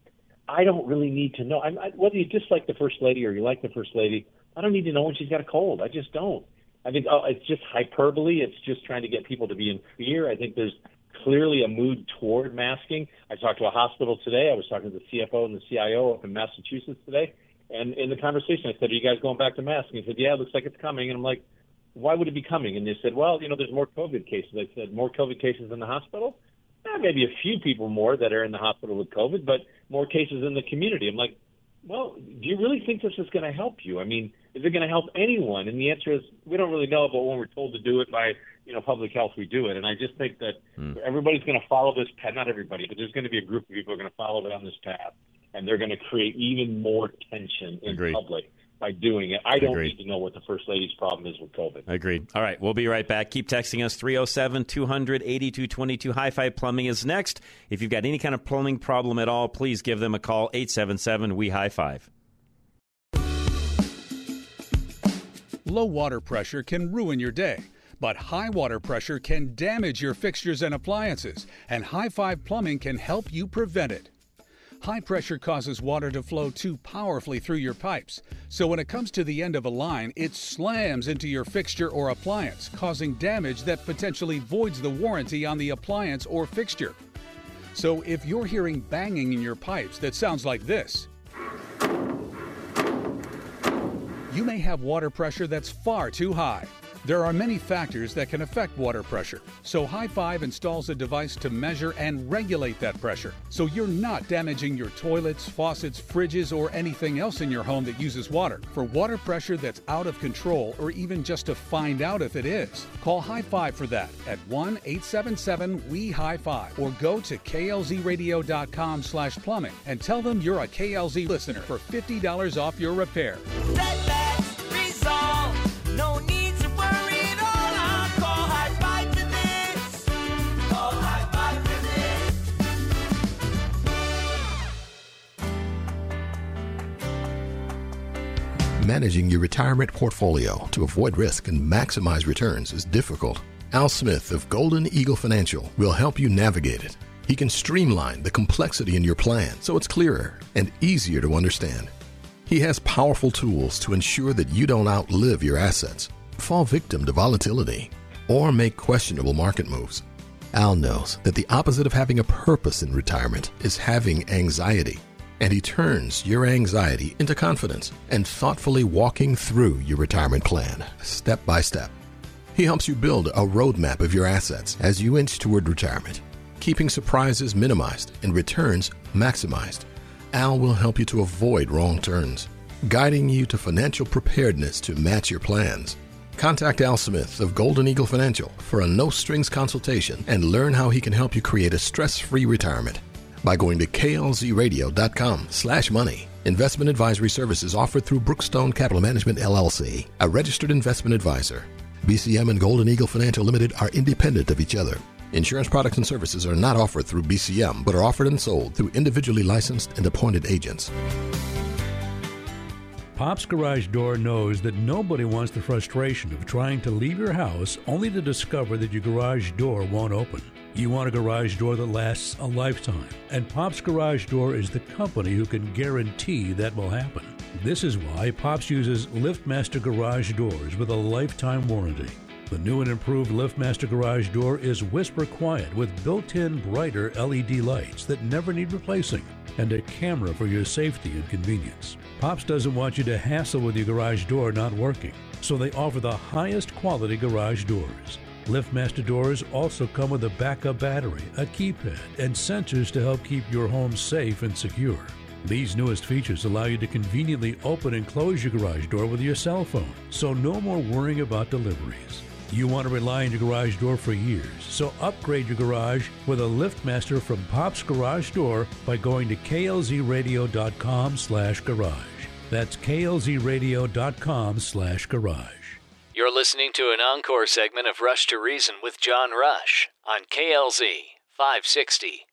I don't really need to know. I'm, I, whether you dislike the first lady or you like the first lady, I don't need to know when she's got a cold. I just don't. I think oh, it's just hyperbole. It's just trying to get people to be in fear. I think there's clearly a mood toward masking. I talked to a hospital today. I was talking to the CFO and the CIO up in Massachusetts today. And in the conversation, I said, Are you guys going back to masking? He said, Yeah, it looks like it's coming. And I'm like, Why would it be coming? And they said, Well, you know, there's more COVID cases. I said, More COVID cases in the hospital? Eh, maybe a few people more that are in the hospital with COVID, but more cases in the community. I'm like, Well, do you really think this is going to help you? I mean, is it going to help anyone? And the answer is, we don't really know, but when we're told to do it by you know public health, we do it. And I just think that Hmm. everybody's going to follow this path. Not everybody, but there's going to be a group of people who are going to follow down this path, and they're going to create even more tension in Agreed. public by doing it. I don't Agreed. need to know what the first lady's problem is with COVID. Agreed. All right, we'll be right back. Keep texting us 307 200 8222. High Five Plumbing is next. If you've got any kind of plumbing problem at all, please give them a call 877 We High Five. Low water pressure can ruin your day, but high water pressure can damage your fixtures and appliances, and High Five Plumbing can help you prevent it. High pressure causes water to flow too powerfully through your pipes, so when it comes to the end of a line, it slams into your fixture or appliance, causing damage that potentially voids the warranty on the appliance or fixture. So if you're hearing banging in your pipes that sounds like this, you may have water pressure that's far too high. There are many factors that can affect water pressure, so High Five installs a device to measure and regulate that pressure so you're not damaging your toilets, faucets, fridges, or anything else in your home that uses water. For water pressure that's out of control or even just to find out if it is, call High Five for that at 1 877 WE High Five or go to klzradio.com slash plumbing and tell them you're a KLZ listener for $50 off your repair. Managing your retirement portfolio to avoid risk and maximize returns is difficult. Al Smith of Golden Eagle Financial will help you navigate it. He can streamline the complexity in your plan so it's clearer and easier to understand. He has powerful tools to ensure that you don't outlive your assets, fall victim to volatility, or make questionable market moves. Al knows that the opposite of having a purpose in retirement is having anxiety, and he turns your anxiety into confidence and thoughtfully walking through your retirement plan step by step. He helps you build a roadmap of your assets as you inch toward retirement, keeping surprises minimized and returns maximized. Al will help you to avoid wrong turns, guiding you to financial preparedness to match your plans. Contact Al Smith of Golden Eagle Financial for a no strings consultation and learn how he can help you create a stress free retirement by going to klzradio.com slash money. Investment advisory services offered through Brookstone Capital Management LLC, a registered investment advisor. BCM and Golden Eagle Financial Limited are independent of each other. Insurance products and services are not offered through BCM, but are offered and sold through individually licensed and appointed agents. Pop's Garage Door knows that nobody wants the frustration of trying to leave your house only to discover that your garage door won't open. You want a garage door that lasts a lifetime, and Pop's Garage Door is the company who can guarantee that will happen. This is why Pops uses LiftMaster Garage Doors with a lifetime warranty. The new and improved LiftMaster Garage Door is whisper quiet with built in brighter LED lights that never need replacing and a camera for your safety and convenience. Pops doesn't want you to hassle with your garage door not working, so they offer the highest quality garage doors. LiftMaster doors also come with a backup battery, a keypad, and sensors to help keep your home safe and secure. These newest features allow you to conveniently open and close your garage door with your cell phone, so no more worrying about deliveries. You want to rely on your garage door for years, so upgrade your garage with a LiftMaster from Pop's Garage Door by going to klzradio.com slash garage. That's klzradio.com slash garage. You're listening to an encore segment of Rush to Reason with John Rush on KLZ 560.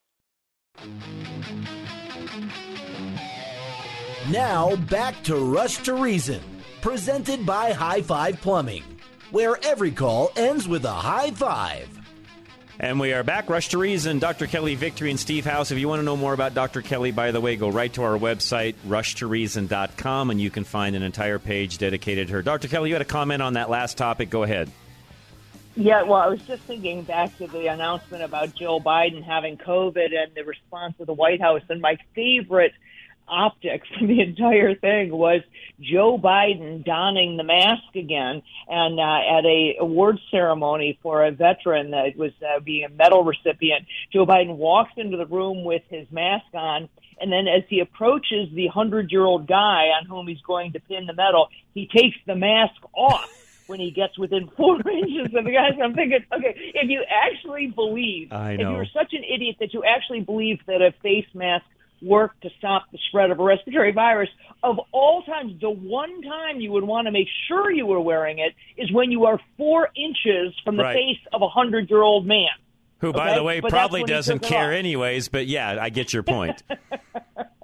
Now back to Rush to Reason, presented by High Five Plumbing, where every call ends with a high five. And we are back. Rush to Reason, Dr. Kelly Victory, and Steve House. If you want to know more about Dr. Kelly, by the way, go right to our website, rushtoreason.com, and you can find an entire page dedicated to her. Dr. Kelly, you had a comment on that last topic. Go ahead. Yeah, well, I was just thinking back to the announcement about Joe Biden having COVID and the response of the White House, and my favorite optics from the entire thing was Joe Biden donning the mask again, and uh, at a award ceremony for a veteran that was uh, being a medal recipient, Joe Biden walks into the room with his mask on. And then, as he approaches the hundred-year-old guy on whom he's going to pin the medal, he takes the mask off when he gets within four inches of the guy. I'm thinking, okay, if you actually believe, if you're such an idiot that you actually believe that a face mask worked to stop the spread of a respiratory virus, of all times, the one time you would want to make sure you were wearing it is when you are four inches from the Right. face of a hundred-year-old man. Who, by the way, But probably doesn't care anyways. But yeah, I get your point.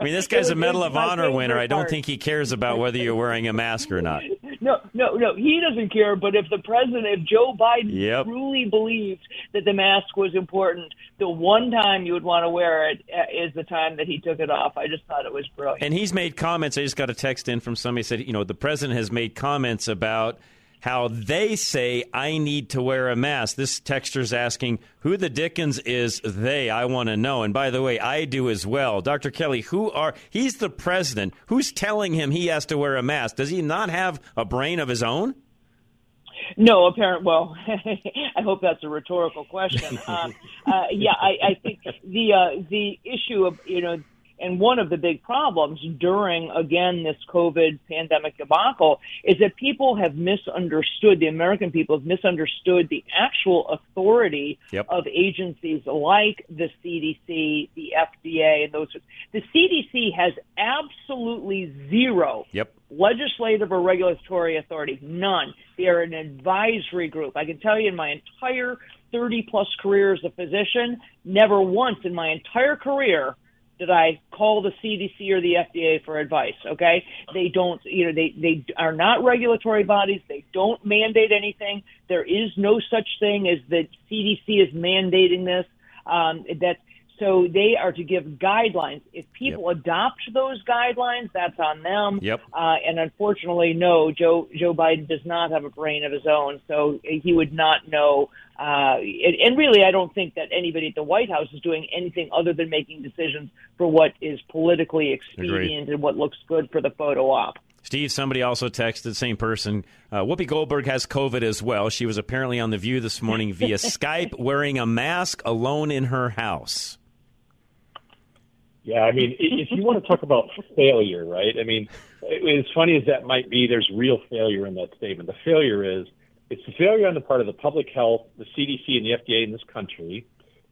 I mean, this guy's a Medal of Honor winner. I don't think he cares about whether you're wearing a mask or not. No, no, no. He doesn't care. But if the president, if Joe Biden Yep. truly believed that the mask was important, the one time you would want to wear it uh, the time that he took it off. I just thought it was brilliant. And he's made comments. I just got a text in from somebody said, you know, the president has made comments about how they say I need to wear a mask. This texter's asking who the Dickens is they. I want to know. And by the way, I do as well. Dr. Kelly, who are he's the president. Who's telling him he has to wear a mask? Does he not have a brain of his own? No, apparent. Well, I hope that's a rhetorical question. Um, uh, yeah, I, I think the uh, the issue of you know, and one of the big problems during again this COVID pandemic debacle is that people have misunderstood. The American people have misunderstood the actual authority Yep. of agencies like the CDC, the FDA, and those. The CDC has absolutely zero Yep. legislative or regulatory authority. None. They are an advisory group. I can tell you in my entire 30 plus career as a physician, never once in my entire career did I call the CDC or the FDA for advice. Okay, they don't. You know, they they are not regulatory bodies. They don't mandate anything. There is no such thing as the CDC is mandating this. Um, that so they are to give guidelines. If people adopt those guidelines, that's on them. Yep. Uh, and unfortunately, no, Joe Joe Biden does not have a brain of his own, so he would not know. Uh, and, and really, I don't think that anybody at the White House is doing anything other than making decisions for what is politically expedient and what looks good for the photo op. Steve, somebody also texted, same person. Uh, Whoopi Goldberg has COVID as well. She was apparently on The View this morning via Skype wearing a mask alone in her house. Yeah, I mean, if you want to talk about failure, right? I mean, as funny as that might be, there's real failure in that statement. The failure is it's the failure on the part of the public health, the CDC, and the FDA in this country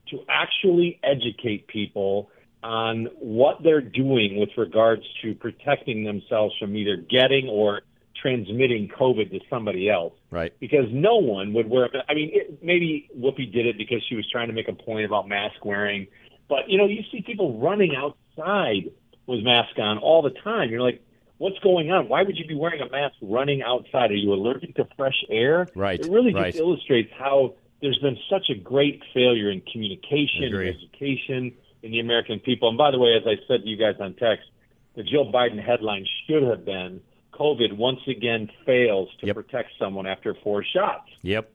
to actually educate people on what they're doing with regards to protecting themselves from either getting or transmitting COVID to somebody else. Right. Because no one would wear. I mean, it, maybe Whoopi did it because she was trying to make a point about mask wearing. But you know, you see people running outside with masks on all the time. You're like, what's going on? Why would you be wearing a mask running outside? Are you allergic to fresh air? Right, It really right. just illustrates how there's been such a great failure in communication and education in the American people. And by the way, as I said to you guys on text, the Joe Biden headline should have been COVID once again fails to protect someone after four shots Yep.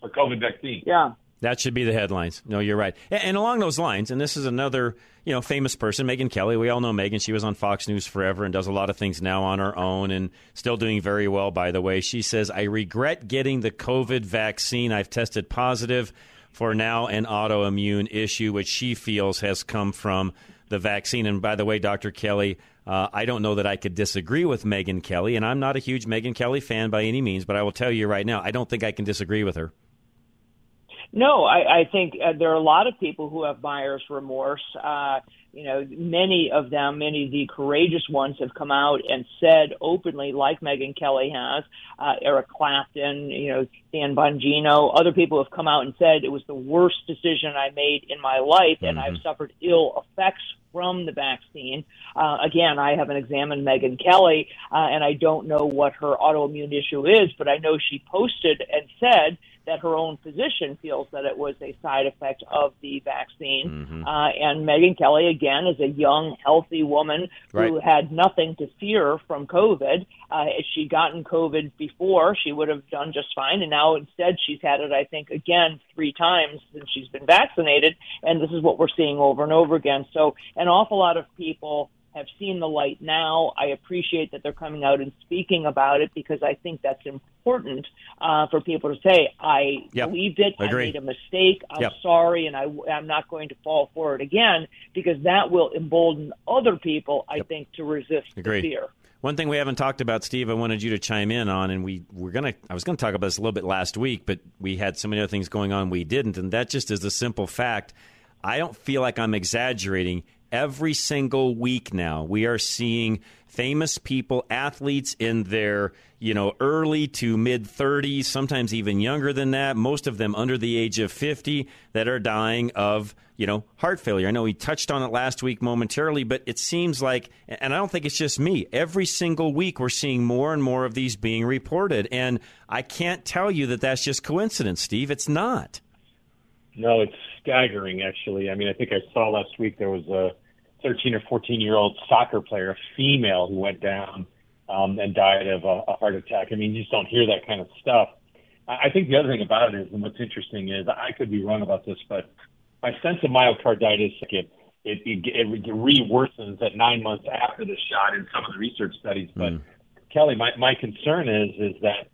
for COVID vaccine. Yeah. That should be the headlines. No, you're right. And, along those lines, and this is another, you know, famous person, Megyn Kelly. We all know Megyn. She was on Fox News forever and does a lot of things now on her own and still doing very well, by the way. She says, I regret getting the COVID vaccine. I've tested positive for now an autoimmune issue, which she feels has come from the vaccine. And by the way, Dr. Kelly, uh, I don't know that I could disagree with Megyn Kelly, and I'm not a huge Megyn Kelly fan by any means, but I will tell you right now, I don't think I can disagree with her. No, I, I think uh, there are a lot of people who have buyer's remorse. Uh, you know, many of them, many of the courageous ones have come out and said openly, like Megyn Kelly has, uh, Eric Clapton, you know, Dan Bongino, other people have come out and said it was the worst decision I made in my life and I've suffered ill effects from the vaccine. Uh, again, I haven't examined Megyn Kelly, uh, and I don't know what her autoimmune issue is, but I know she posted and said that her own physician feels that it was a side effect of the vaccine. Mm-hmm. Uh, and Megyn Kelly, again, is a young, healthy woman who had nothing to fear from COVID. Uh, if she'd gotten COVID before, she would have done just fine. And now instead, she's had it, I think, again, three times since she's been vaccinated. And this is what we're seeing over and over again. So an awful lot of people have seen the light now. I appreciate that they're coming out and speaking about it because I think that's important uh, for people to say, I Yep. believed it, I Agree. made a mistake, I'm Yep. sorry, and I, I'm not going to fall for it again because that will embolden other people, I think, to resist Agreed. the fear. One thing we haven't talked about, Steve, I wanted you to chime in on, and we we're gonna. I was gonna talk about this a little bit last week, but we had so many other things going on, we didn't, and that just is the simple fact. I don't feel like I'm exaggerating. Every single week now, we are seeing famous people, athletes in their you know early to mid 30s, sometimes even younger than that. Most of them under the age of 50 that are dying of you know heart failure. I know we touched on it last week momentarily, but it seems like, and I don't think it's just me. Every single week, we're seeing more and more of these being reported, and I can't tell you that that's just coincidence, Steve. It's not. No, it's staggering, actually. I mean, I think I saw last week there was a 13 or 14 year old soccer player, a female, who went down um, and died of a, a heart attack. I mean, you just don't hear that kind of stuff. I I think the other thing about it is, and what's interesting is, I could be wrong about this, but my sense of myocarditis, like it, it, it, it re-worsens at nine months after the shot in some of the research studies. But Kelly, my, my concern is is that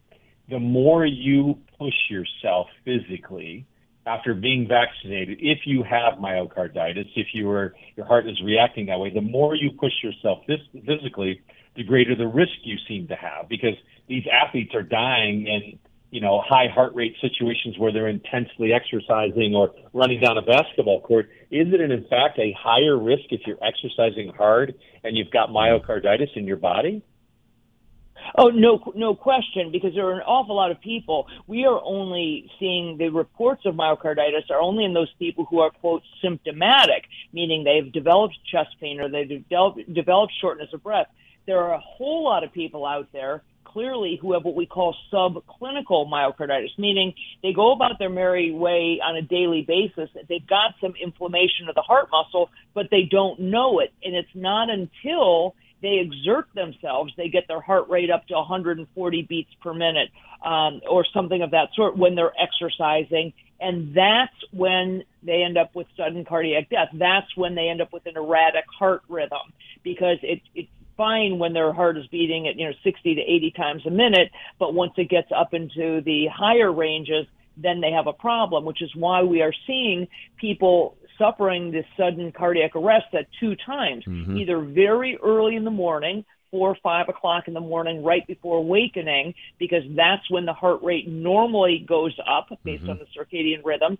the more you push yourself physically after being vaccinated, if you have myocarditis, if you are, your heart is reacting that way, the more you push yourself phys- physically, the greater the risk you seem to have because these athletes are dying in you know high heart rate situations where they're intensely exercising or running down a basketball court. Is it in fact a higher risk if you're exercising hard and you've got myocarditis in your body? Oh no, no question. Because there are an awful lot of people. We are only seeing the reports of myocarditis are only in those people who are quote symptomatic, meaning they've developed chest pain or they've developed, developed shortness of breath. There are a whole lot of people out there clearly who have what we call subclinical myocarditis, meaning they go about their merry way on a daily basis. They've got some inflammation of the heart muscle, but they don't know it. And it's not until they exert themselves, they get their heart rate up to 140 beats per minute um, or something of that sort when they're exercising. And that's when they end up with sudden cardiac death. That's when they end up with an erratic heart rhythm because it, it's fine when their heart is beating at, you know, 60 to 80 times a minute. But once it gets up into the higher ranges, then they have a problem, which is why we are seeing people suffering this sudden cardiac arrest at two times, Mhm. either very early in the morning, four or five o'clock in the morning, right before awakening, because that's when the heart rate normally goes up based on the circadian rhythm,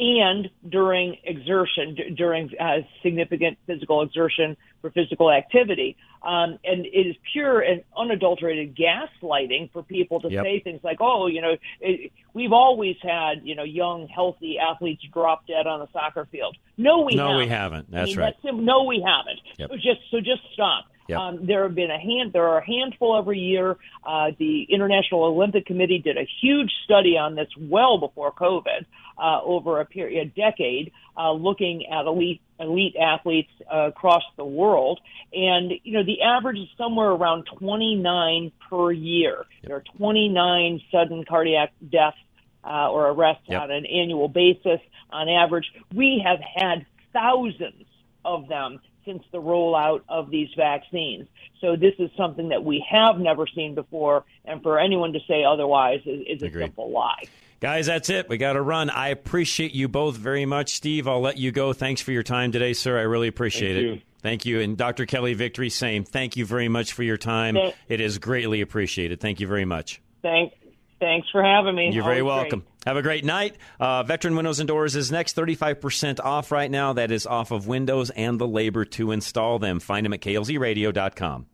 and during exertion, d- during uh, significant physical exertion for physical activity. Um, and it is pure and unadulterated gaslighting for people to Yep. say things like, oh, you know, it, we've always had, you know, young, healthy athletes drop dead on the soccer field. No, we No, haven't. we haven't. That's I mean, right. That's no, we haven't. Yep. So just so just stop. Yep. Um, there have been a hand. There are a handful every year. Uh, the International Olympic Committee did a huge study on this well before COVID, uh, over a period, a decade, uh, looking at elite elite athletes uh, across the world. And you know, the average is somewhere around 29 per year. There are 29 sudden cardiac deaths uh, or arrests Yep. on an annual basis on average. We have had thousands of them since the rollout of these vaccines. So this is something that we have never seen before, and for anyone to say otherwise is, is a Agreed. simple lie. Guys, that's it. We got to run. I appreciate you both very much. Steve, I'll let you go. Thanks for your time today, sir. I really appreciate Thank it. you. Thank you. And Dr. Kelly Victory, same. Thank you very much for your time. Thank- It is greatly appreciated. Thank you very much. Thanks, thanks for having me. You're very Always great. welcome. Have a great night. Uh, Veteran Windows and Doors is next, 35% off right now. That is off of Windows and the labor to install them. Find them at klzradio.com.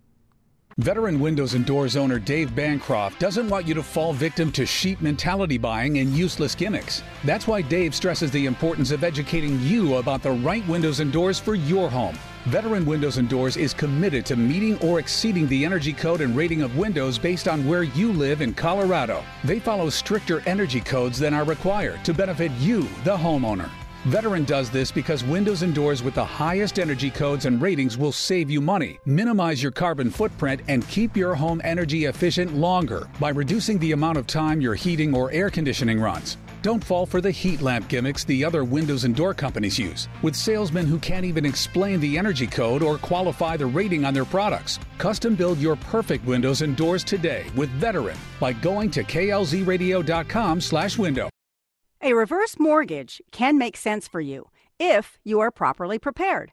Veteran Windows and Doors owner Dave Bancroft doesn't want you to fall victim to sheep mentality buying and useless gimmicks. That's why Dave stresses the importance of educating you about the right windows and doors for your home. Veteran Windows and Doors is committed to meeting or exceeding the energy code and rating of windows based on where you live in Colorado. They follow stricter energy codes than are required to benefit you, the homeowner. Veteran does this because windows and doors with the highest energy codes and ratings will save you money, minimize your carbon footprint, and keep your home energy efficient longer by reducing the amount of time your heating or air conditioning runs. Don't fall for the heat lamp gimmicks the other windows and door companies use, with salesmen who can't even explain the energy code or qualify the rating on their products. Custom build your perfect windows and doors today with Veteran by going to klzradio.com/window. A reverse mortgage can make sense for you if you are properly prepared.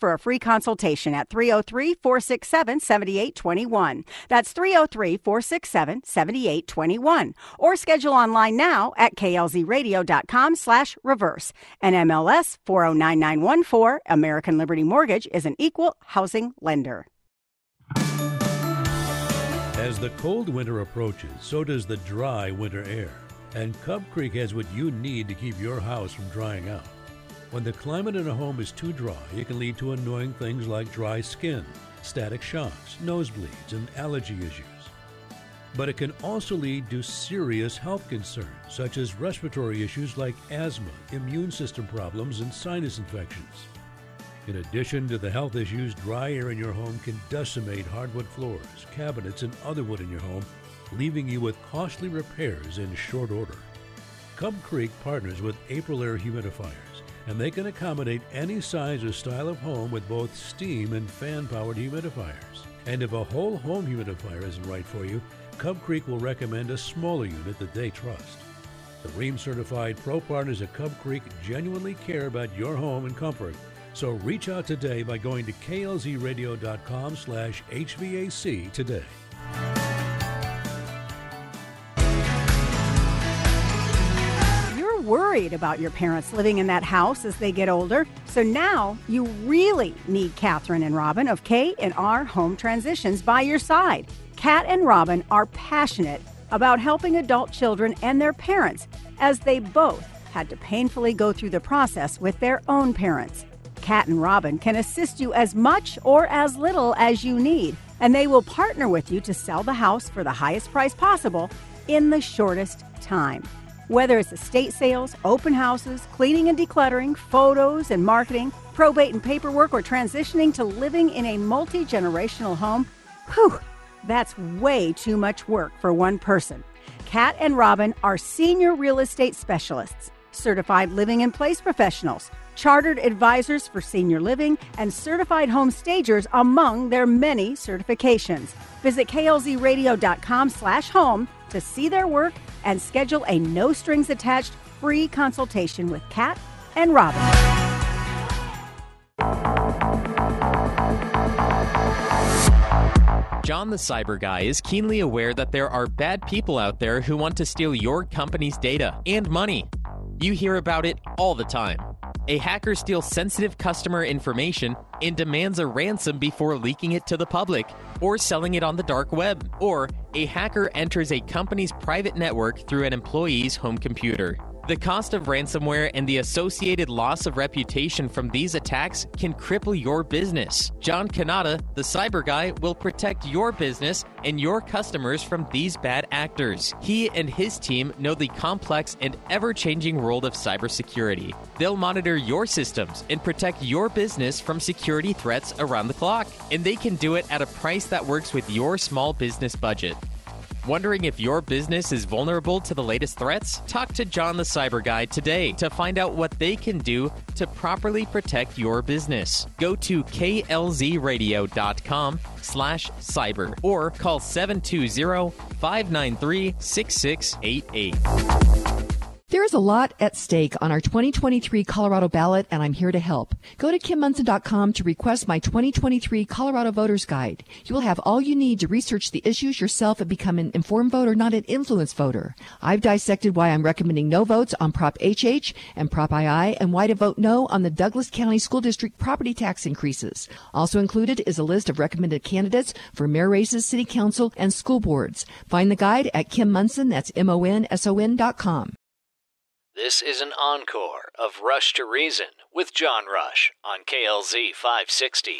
for a free consultation at 303 467 7821. That's 303 467 7821. Or schedule online now at klzradio.com slash reverse. NMLS 409914, American Liberty Mortgage is an equal housing lender. As the cold winter approaches, so does the dry winter air. And Cub Creek has what you need to keep your house from drying out. When the climate in a home is too dry, it can lead to annoying things like dry skin, static shocks, nosebleeds, and allergy issues. But it can also lead to serious health concerns, such as respiratory issues like asthma, immune system problems, and sinus infections. In addition to the health issues, dry air in your home can decimate hardwood floors, cabinets, and other wood in your home, leaving you with costly repairs in short order. Cub Creek partners with Aprilaire Humidifiers, and they can accommodate any size or style of home with both steam and fan powered humidifiers. And if a whole home humidifier isn't right for you, Cub Creek will recommend a smaller unit that they trust. The Rheem certified pro partners at Cub Creek genuinely care about your home and comfort. So reach out today by going to klzradio.com slash HVAC today. Worried about your parents living in that house as they get older, so now you really need Catherine and Robin of K and R Home Transitions by your side. Kat and Robin are passionate about helping adult children and their parents as they both had to painfully go through the process with their own parents. Kat and Robin can assist you as much or as little as you need, and they will partner with you to sell the house for the highest price possible in the shortest time. Whether it's estate sales, open houses, cleaning and decluttering, photos and marketing, probate and paperwork, or transitioning to living in a multi generational home, whew, that's way too much work for one person. Kat and Robin are senior real estate specialists, certified living in place professionals, chartered advisors for senior living, and certified home stagers among their many certifications. Visit klzradio.com slash home to see their work and schedule a no strings attached free consultation with Kat and Robin. John the Cyber Guy is keenly aware that there are bad people out there who want to steal your company's data and money. You hear about it all the time. A hacker steals sensitive customer information and demands a ransom before leaking it to the public or selling it on the dark web. Or a hacker enters a company's private network through an employee's home computer. The cost of ransomware and the associated loss of reputation from these attacks can cripple your business. John Kanata, the cyber guy, will protect your business and your customers from these bad actors. He and his team know the complex and ever changing world of cybersecurity. They'll monitor your systems and protect your business from security threats around the clock. And they can do it at a price that works with your small business budget. Wondering if your business is vulnerable to the latest threats? Talk to John the Cyber Guy today to find out what they can do to properly protect your business. Go to klzradio.com slash cyber or call 720-593-6688. There is a lot at stake on our 2023 Colorado ballot, and I'm here to help. Go to kimmonson.com to request my 2023 Colorado Voters Guide. You will have all you need to research the issues yourself and become an informed voter, not an influence voter. I've dissected why I'm recommending no votes on Prop HH and Prop II, and why to vote no on the Douglas County School District property tax increases. Also included is a list of recommended candidates for mayor races, city council, and school boards. Find the guide at Kim Monson, that's M-O-N-S-O-N dot com. This is an encore of Rush to Reason with John Rush on KLZ 560.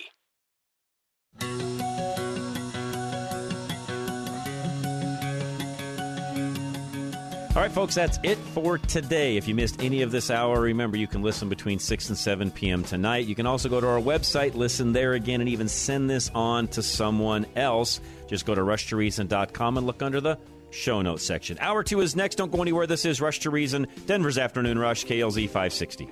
All right, folks, that's it for today. If you missed any of this hour, remember you can listen between 6 and 7 p.m. tonight. You can also go to our website, listen there again, and even send this on to someone else. Just go to rushtoreason.com and look under the show notes section. Hour two is next. Don't go anywhere. This is Rush to Reason, Denver's Afternoon Rush, KLZ 560.